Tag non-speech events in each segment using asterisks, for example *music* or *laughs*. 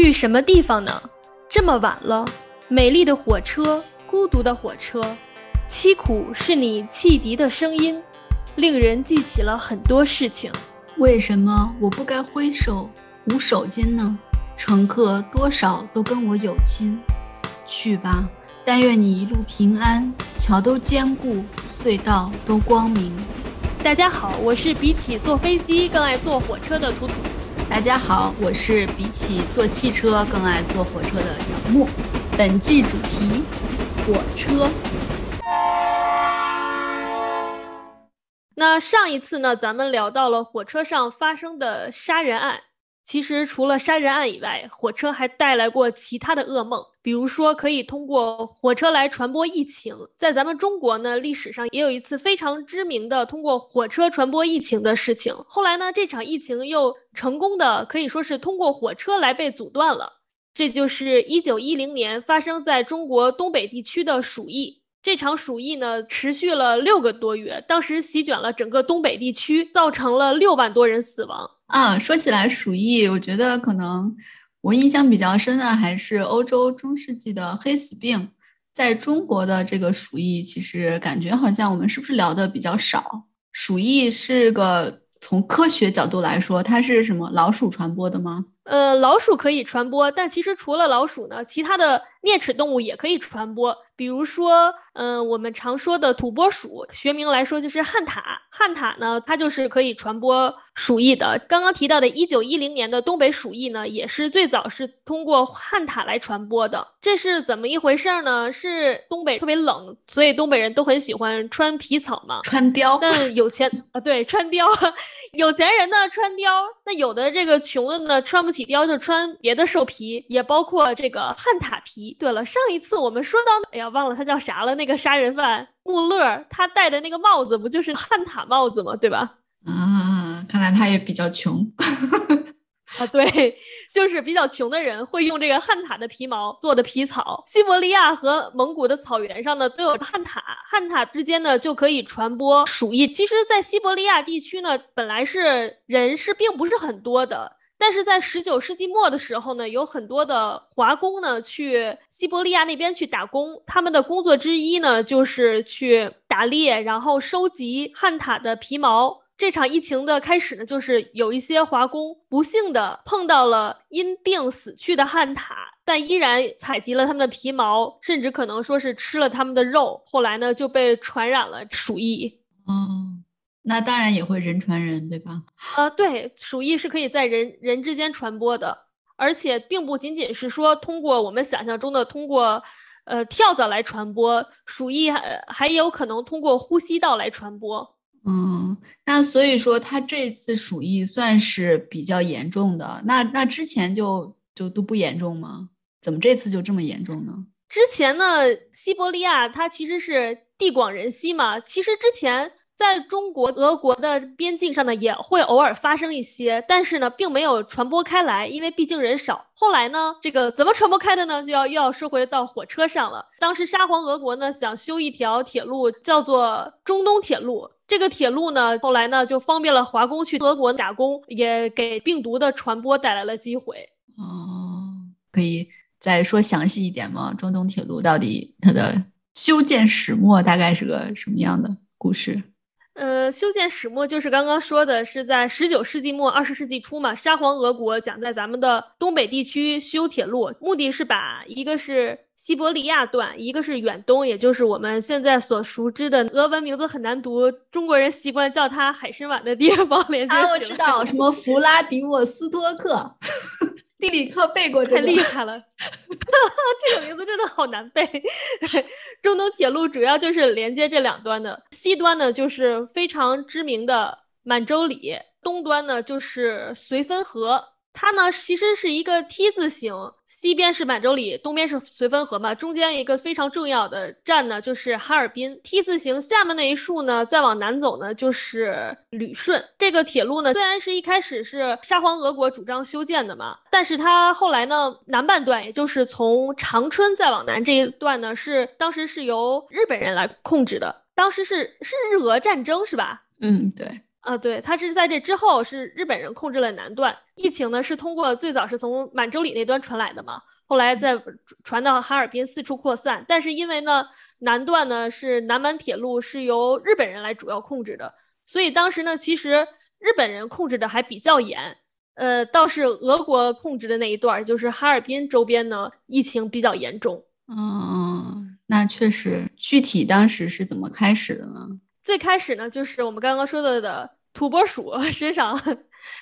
去什么地方呢？这么晚了，美丽的火车，孤独的火车，凄苦是你汽笛的声音，令人记起了很多事情。为什么我不该挥手无手巾呢？乘客多少都跟我有亲，去吧，但愿你一路平安，桥都坚固，隧道都光明。大家好，我是比起坐飞机更爱坐火车的图图。大家好，我是比起坐汽车更爱坐火车的小莫。本季主题：火车。那上一次呢，咱们聊到了火车上发生的杀人案。其实除了杀人案以外，火车还带来过其他的噩梦，比如说可以通过火车来传播疫情。在咱们中国呢，历史上也有一次非常知名的通过火车传播疫情的事情。后来呢，这场疫情又成功的可以说是通过火车来被阻断了。这就是一九一零年发生在中国东北地区的鼠疫。这场鼠疫呢，持续了六个多月，当时席卷了整个东北地区，造成了六万多人死亡。啊，说起来鼠疫，我觉得可能我印象比较深的还是欧洲中世纪的黑死病。在中国的这个鼠疫，其实感觉好像我们是不是聊的比较少？鼠疫是个从科学角度来说，它是什么老鼠传播的吗？呃，老鼠可以传播，但其实除了老鼠呢，其他的啮齿动物也可以传播。比如说，嗯，我们常说的土拨鼠，学名来说就是旱獭。旱獭呢，它就是可以传播鼠疫的。刚刚提到的1910年的东北鼠疫呢，也是最早是通过旱獭来传播的。这是怎么一回事呢？是东北特别冷，所以东北人都很喜欢穿皮草嘛，穿貂。那有钱啊，对，穿貂。有钱人呢穿貂，那有的这个穷的呢穿不起貂，就穿别的兽皮，也包括这个旱獭皮。对了，上一次我们说到，哎呀。忘了他叫啥了？那个杀人犯穆勒，他戴的那个帽子不就是汉塔帽子吗？对吧？啊，看来他也比较穷啊。对，就是比较穷的人会用这个汉塔的皮毛做的皮草。西伯利亚和蒙古的草原上呢都有汉塔，汉塔之间呢就可以传播鼠疫。其实，在西伯利亚地区呢，本来是人是并不是很多的。但是在十九世纪末的时候呢，有很多的华工呢去西伯利亚那边去打工，他们的工作之一呢就是去打猎，然后收集旱獭的皮毛。这场疫情的开始呢，就是有一些华工不幸的碰到了因病死去的旱獭，但依然采集了他们的皮毛，甚至可能说是吃了他们的肉，后来呢就被传染了鼠疫。嗯。那当然也会人传人，对吧？呃，对，鼠疫是可以在人人之间传播的，而且并不仅仅是说通过我们想象中的通过，呃，跳蚤来传播，鼠疫还还有可能通过呼吸道来传播。嗯，那所以说它这次鼠疫算是比较严重的。那那之前就就都不严重吗？怎么这次就这么严重呢？之前呢，西伯利亚它其实是地广人稀嘛，其实之前。在中国、俄国的边境上呢，也会偶尔发生一些，但是呢，并没有传播开来，因为毕竟人少。后来呢，这个怎么传播开的呢？就要又要说回到火车上了。当时沙皇俄国呢想修一条铁路，叫做中东铁路。这个铁路呢，后来呢就方便了华工去俄国打工，也给病毒的传播带来了机会。哦，可以再说详细一点吗？中东铁路到底它的修建始末大概是个什么样的故事？呃，修建始末就是刚刚说的，是在十九世纪末二十世纪初嘛。沙皇俄国想在咱们的东北地区修铁路，目的是把一个是西伯利亚段，一个是远东，也就是我们现在所熟知的俄文名字很难读，中国人习惯叫它海参崴的地方 *laughs* 连接起来。啊，我知道，什么弗拉迪沃斯托克。*laughs* *laughs* 地理课背过，太厉害了！*laughs* 这个名字真的好难背。*laughs* 中东铁路主要就是连接这两端的，西端呢就是非常知名的满洲里，东端呢就是绥芬河。它呢，其实是一个 T 字形，西边是满洲里，东边是绥芬河嘛，中间一个非常重要的站呢，就是哈尔滨。T 字形下面那一竖呢，再往南走呢，就是旅顺。这个铁路呢，虽然是一开始是沙皇俄国主张修建的嘛，但是它后来呢，南半段，也就是从长春再往南这一段呢，是当时是由日本人来控制的。当时是是日俄战争是吧？嗯，对。啊，对，它是在这之后是日本人控制了南段。疫情呢是通过最早是从满洲里那端传来的嘛，后来再传到哈尔滨四处扩散。但是因为呢南段呢是南满铁路是由日本人来主要控制的，所以当时呢其实日本人控制的还比较严。呃，倒是俄国控制的那一段，就是哈尔滨周边呢，疫情比较严重。嗯，那确实，具体当时是怎么开始的呢？最开始呢，就是我们刚刚说到的土拨鼠身上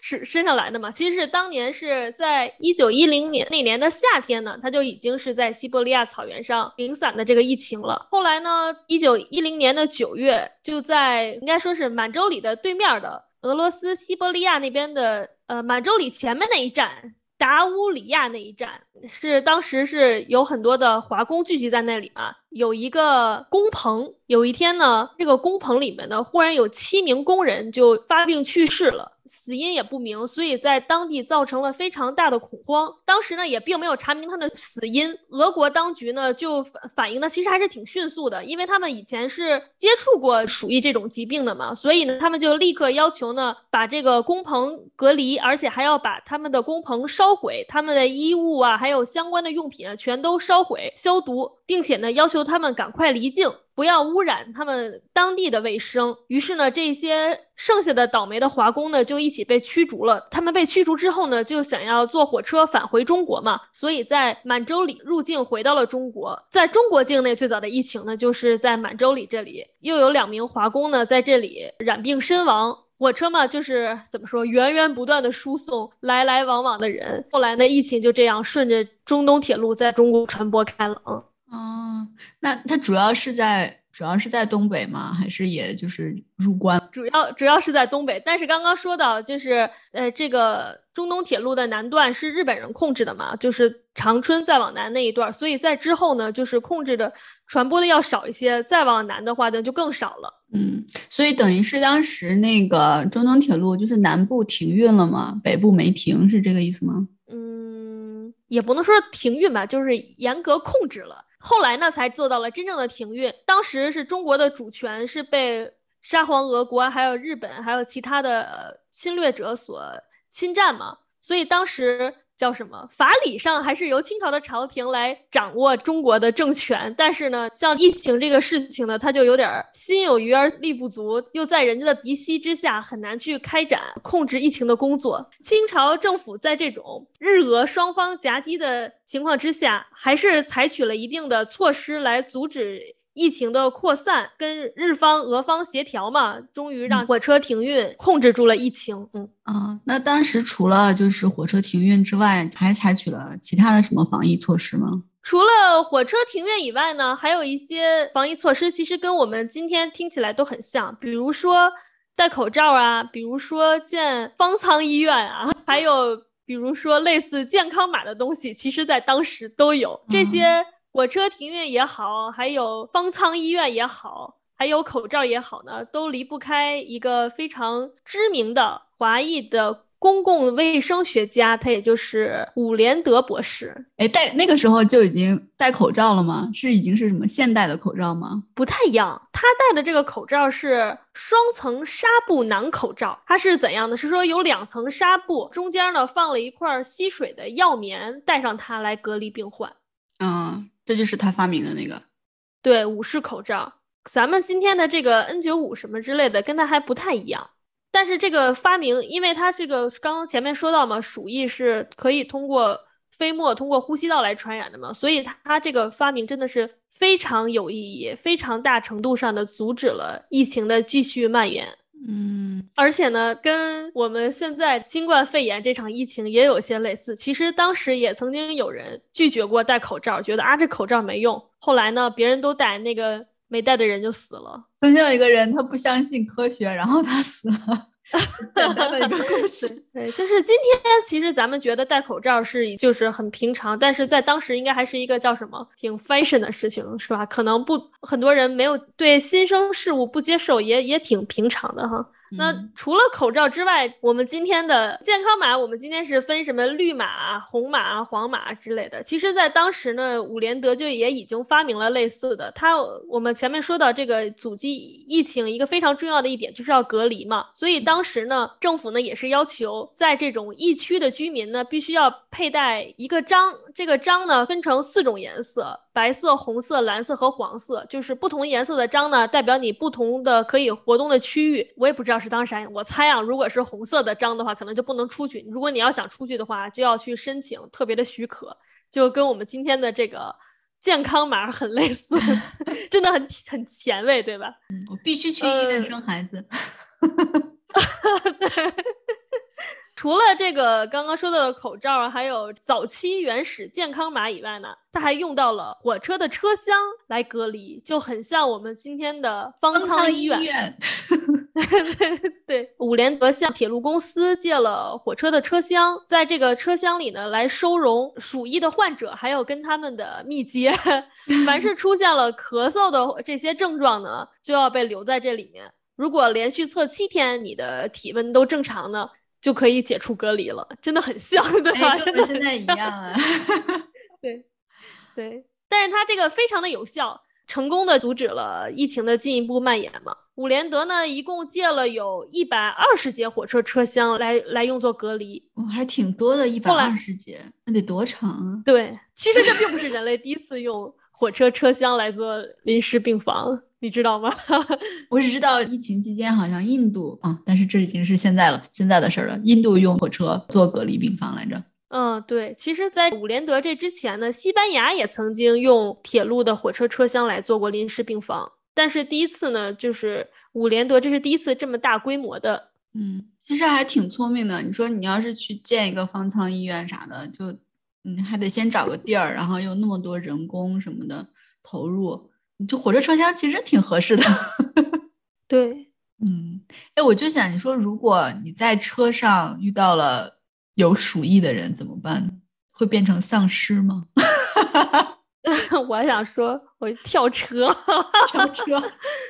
是身上来的嘛。其实是当年是在一九一零年那年的夏天呢，它就已经是在西伯利亚草原上零散的这个疫情了。后来呢，一九一零年的九月，就在应该说是满洲里的对面的俄罗斯西伯利亚那边的。呃，满洲里前面那一站，达乌里亚那一站，是当时是有很多的华工聚集在那里嘛，有一个工棚。有一天呢，这个工棚里面呢，忽然有七名工人就发病去世了。死因也不明，所以在当地造成了非常大的恐慌。当时呢，也并没有查明他的死因。俄国当局呢，就反反应的其实还是挺迅速的，因为他们以前是接触过鼠疫这种疾病的嘛，所以呢，他们就立刻要求呢，把这个工棚隔离，而且还要把他们的工棚烧毁，他们的衣物啊，还有相关的用品啊，全都烧毁消毒，并且呢，要求他们赶快离境。不要污染他们当地的卫生。于是呢，这些剩下的倒霉的华工呢，就一起被驱逐了。他们被驱逐之后呢，就想要坐火车返回中国嘛。所以在满洲里入境回到了中国。在中国境内最早的疫情呢，就是在满洲里这里，又有两名华工呢在这里染病身亡。火车嘛，就是怎么说，源源不断的输送来来往往的人。后来呢，疫情就这样顺着中东铁路在中国传播开了啊。哦，那它主要是在主要是在东北吗？还是也就是入关？主要主要是在东北，但是刚刚说到就是呃，这个中东铁路的南段是日本人控制的嘛，就是长春再往南那一段，所以在之后呢，就是控制的传播的要少一些，再往南的话呢就更少了。嗯，所以等于是当时那个中东铁路就是南部停运了吗？北部没停，是这个意思吗？嗯，也不能说停运吧，就是严格控制了。后来呢，才做到了真正的停运。当时是中国的主权是被沙皇俄国、还有日本、还有其他的侵略者所侵占嘛，所以当时。叫什么？法理上还是由清朝的朝廷来掌握中国的政权，但是呢，像疫情这个事情呢，他就有点心有余而力不足，又在人家的鼻息之下，很难去开展控制疫情的工作。清朝政府在这种日俄双方夹击的情况之下，还是采取了一定的措施来阻止。疫情的扩散，跟日方、俄方协调嘛，终于让火车停运，控制住了疫情。嗯啊，那当时除了就是火车停运之外，还采取了其他的什么防疫措施吗？除了火车停运以外呢，还有一些防疫措施，其实跟我们今天听起来都很像，比如说戴口罩啊，比如说建方舱医院啊，*laughs* 还有比如说类似健康码的东西，其实在当时都有这些。火车停运也好，还有方舱医院也好，还有口罩也好呢，都离不开一个非常知名的华裔的公共卫生学家，他也就是伍连德博士。哎，戴那个时候就已经戴口罩了吗？是已经是什么现代的口罩吗？不太一样，他戴的这个口罩是双层纱布囊口罩，它是怎样的？是说有两层纱布，中间呢放了一块吸水的药棉，戴上它来隔离病患。这就是他发明的那个，对，武士口罩。咱们今天的这个 N 九五什么之类的，跟它还不太一样。但是这个发明，因为它这个刚刚前面说到嘛，鼠疫是可以通过飞沫、通过呼吸道来传染的嘛，所以它这个发明真的是非常有意义，非常大程度上的阻止了疫情的继续蔓延。嗯，而且呢，跟我们现在新冠肺炎这场疫情也有些类似。其实当时也曾经有人拒绝过戴口罩，觉得啊这口罩没用。后来呢，别人都戴，那个没戴的人就死了。曾经有一个人，他不相信科学，然后他死了。*laughs* 简单的一个故事，*laughs* 对，就是今天其实咱们觉得戴口罩是就是很平常，但是在当时应该还是一个叫什么挺 fashion 的事情，是吧？可能不很多人没有对新生事物不接受，也也挺平常的哈。那除了口罩之外，我们今天的健康码，我们今天是分什么绿码、红码、黄码之类的。其实，在当时呢，伍连德就也已经发明了类似的。他我们前面说到这个阻击疫情，一个非常重要的一点就是要隔离嘛。所以当时呢，政府呢也是要求在这种疫区的居民呢，必须要佩戴一个章。这个章呢分成四种颜色：白色、红色、蓝色和黄色。就是不同颜色的章呢，代表你不同的可以活动的区域。我也不知道。是当啥？我猜啊，如果是红色的章的话，可能就不能出去。如果你要想出去的话，就要去申请特别的许可，就跟我们今天的这个健康码很类似，*laughs* 真的很很前卫，对吧？嗯，我必须去医院生孩子。*laughs* *laughs* 除了这个刚刚说到的口罩，还有早期原始健康码以外呢，它还用到了火车的车厢来隔离，就很像我们今天的方舱医院。*laughs* *laughs* 对，伍连德向铁路公司借了火车的车厢，在这个车厢里呢，来收容鼠疫的患者，还有跟他们的密接。*laughs* 凡是出现了咳嗽的这些症状呢，就要被留在这里面。如果连续测七天，你的体温都正常呢。就可以解除隔离了，真的很像，对吧？跟现在一样啊。*laughs* 对，对，但是它这个非常的有效，成功的阻止了疫情的进一步蔓延嘛。伍连德呢，一共借了有一百二十节火车车厢来来用作隔离，哦，还挺多的，一百二十节，那得多长啊？对，其实这并不是人类第一次用火车车厢来做临时病房。你知道吗？*laughs* 我只知道疫情期间好像印度啊，但是这已经是现在了，现在的事儿了。印度用火车做隔离病房来着。嗯，对。其实，在伍连德这之前呢，西班牙也曾经用铁路的火车车厢来做过临时病房，但是第一次呢，就是伍连德这是第一次这么大规模的。嗯，其实还挺聪明的。你说你要是去建一个方舱医院啥的，就嗯还得先找个地儿，然后又那么多人工什么的投入。就火车车厢其实挺合适的，*laughs* 对，嗯，哎，我就想你说，如果你在车上遇到了有鼠疫的人怎么办？会变成丧尸吗？*laughs* 我还想说，我跳车，跳车。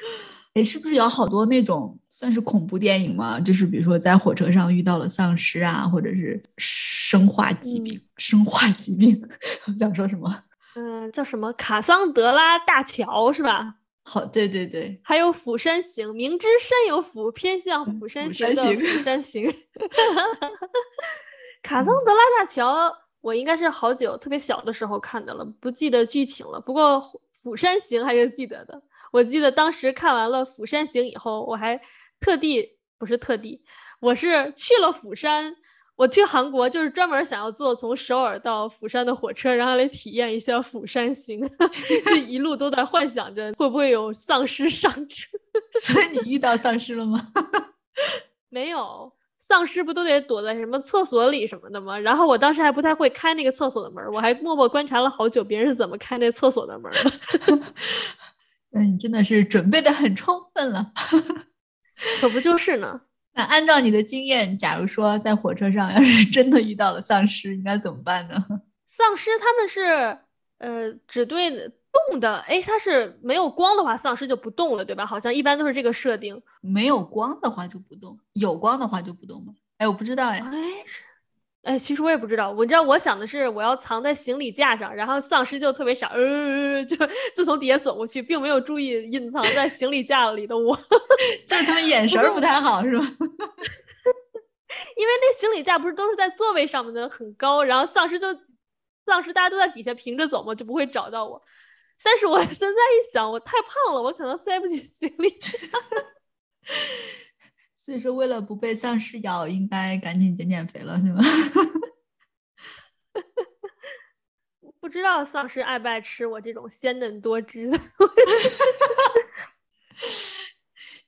*laughs* 哎，是不是有好多那种算是恐怖电影吗？就是比如说在火车上遇到了丧尸啊，或者是生化疾病，*laughs* 生化疾病，我想说什么？嗯，叫什么卡桑德拉大桥是吧？好，对对对，还有釜山行，明知山有虎，偏向釜山行的釜山 *laughs* 行。*laughs* 卡桑德拉大桥，我应该是好久特别小的时候看的了，不记得剧情了。不过釜山行还是记得的。我记得当时看完了釜山行以后，我还特地不是特地，我是去了釜山。我去韩国就是专门想要坐从首尔到釜山的火车，然后来体验一下釜山行。*laughs* 这一路都在幻想着会不会有丧尸上车。*laughs* 所以你遇到丧尸了吗？*laughs* 没有，丧尸不都得躲在什么厕所里什么的吗？然后我当时还不太会开那个厕所的门，我还默默观察了好久别人是怎么开那厕所的门的。那你真的是准备的很充分了，*laughs* 可不就是呢？那按照你的经验，假如说在火车上要是 *laughs* 真的遇到了丧尸，应该怎么办呢？*laughs* 丧尸他们是呃只对动的，哎，它是没有光的话，丧尸就不动了，对吧？好像一般都是这个设定。没有光的话就不动，有光的话就不动吗？哎，我不知道哎。哎，其实我也不知道。我知道，我想的是我要藏在行李架上，然后丧尸就特别傻，呃，就就从底下走过去，并没有注意隐藏在行李架里的我。*laughs* 就是他们眼神不太好，是吧？*laughs* 因为那行李架不是都是在座位上面的，很高，然后丧尸就丧尸大家都在底下平着走嘛，就不会找到我。但是我 *laughs* 现在一想，我太胖了，我可能塞不起行李架。所以说，为了不被丧尸咬，应该赶紧减减肥了，是吗？*laughs* 不知道丧尸爱不爱吃我这种鲜嫩多汁的。*laughs*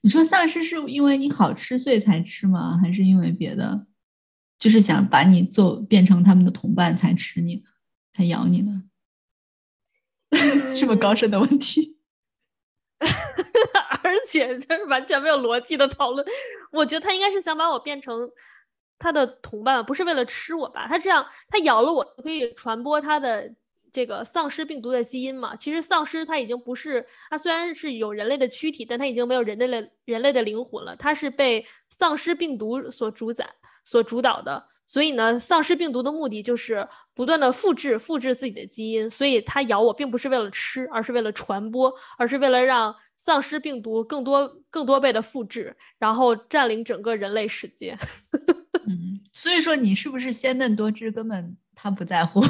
你说丧尸是因为你好吃所以才吃吗？还是因为别的？就是想把你做变成他们的同伴才吃你，才咬你呢？*laughs* 这么高深的问题。而且就是 *laughs* 完全没有逻辑的讨论，我觉得他应该是想把我变成他的同伴，不是为了吃我吧？他这样，他咬了我可以传播他的这个丧尸病毒的基因嘛。其实丧尸它已经不是，它虽然是有人类的躯体，但它已经没有人类的人类的灵魂了，它是被丧尸病毒所主宰、所主导的。所以呢，丧尸病毒的目的就是不断的复制、复制自己的基因。所以它咬我，并不是为了吃，而是为了传播，而是为了让丧尸病毒更多、更多倍的复制，然后占领整个人类世界。*laughs* 嗯，所以说你是不是鲜嫩多汁，根本他不在乎。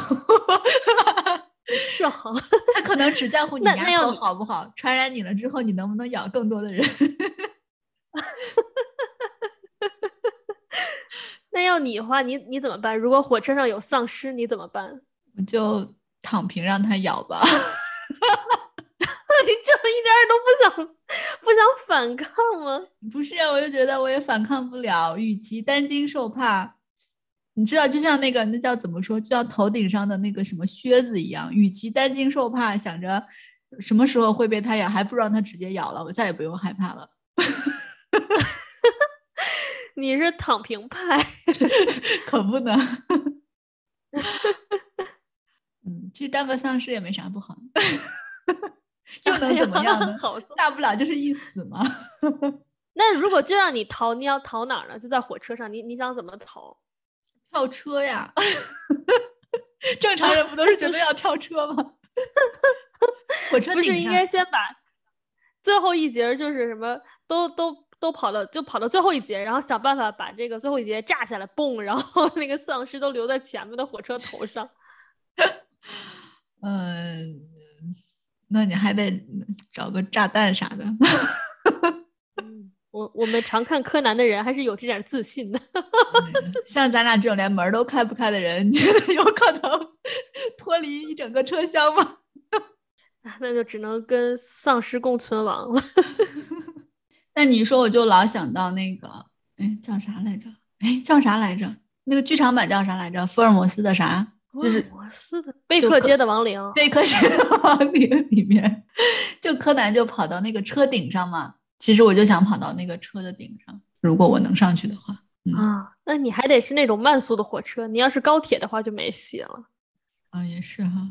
是好，他可能只在乎你牙口好不好，传染你了之后，你能不能咬更多的人。那要你的话，你你怎么办？如果火车上有丧尸，你怎么办？我就躺平让它咬吧。*laughs* 你这么一点都不想不想反抗吗？*laughs* 不是啊，我就觉得我也反抗不了。与其担惊受怕，你知道，就像那个那叫怎么说，就像头顶上的那个什么靴子一样。与其担惊受怕，想着什么时候会被它咬，还不如让它直接咬了，我再也不用害怕了。*laughs* 你是躺平派，*laughs* 可不能。*laughs* 嗯，其实当个丧尸也没啥不好，*laughs* 又能怎么样呢？大不了就是一死嘛。那如果就让你逃，你要逃哪儿呢？就在火车上，你你想怎么逃？跳车呀！正常人不都是觉得要跳车吗？火车不是应该先把最后一节就是什么都都。都跑到就跑到最后一节，然后想办法把这个最后一节炸下来，嘣！然后那个丧尸都留在前面的火车头上。嗯，*laughs* 那你还得找个炸弹啥的。*laughs* 我我们常看柯南的人还是有这点自信的。像咱俩这种连门都开不开的人，你 *laughs* 觉得有可能脱离一整个车厢吗？那就只能跟丧尸共存亡了。那你说，我就老想到那个，哎，叫啥来着？哎，叫啥来着？那个剧场版叫啥来着？福尔摩斯的啥？就是福尔摩斯的贝克街的亡灵。贝克街的亡灵里面，就柯南就跑到那个车顶上嘛。其实我就想跑到那个车的顶上，如果我能上去的话。啊，那你还得是那种慢速的火车。你要是高铁的话，就没戏了。啊，也是哈。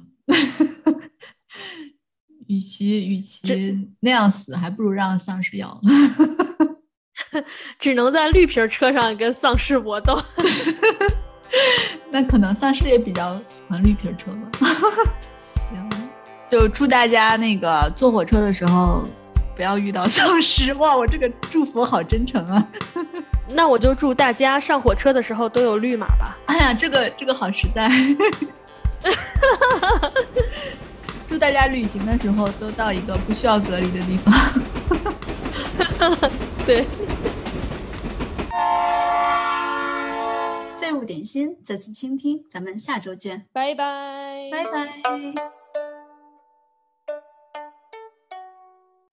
与其与其那样死，还不如让丧尸咬。*laughs* 只能在绿皮车上跟丧尸搏斗。*laughs* 那可能丧尸也比较喜欢绿皮车吧。行，就祝大家那个坐火车的时候不要遇到丧尸。哇，我这个祝福好真诚啊。*laughs* 那我就祝大家上火车的时候都有绿码吧。哎呀，这个这个好实在。祝大家旅行的时候都到一个不需要隔离的地方。*laughs* 对。废物点心，再次倾听，咱们下周见，拜拜，拜拜。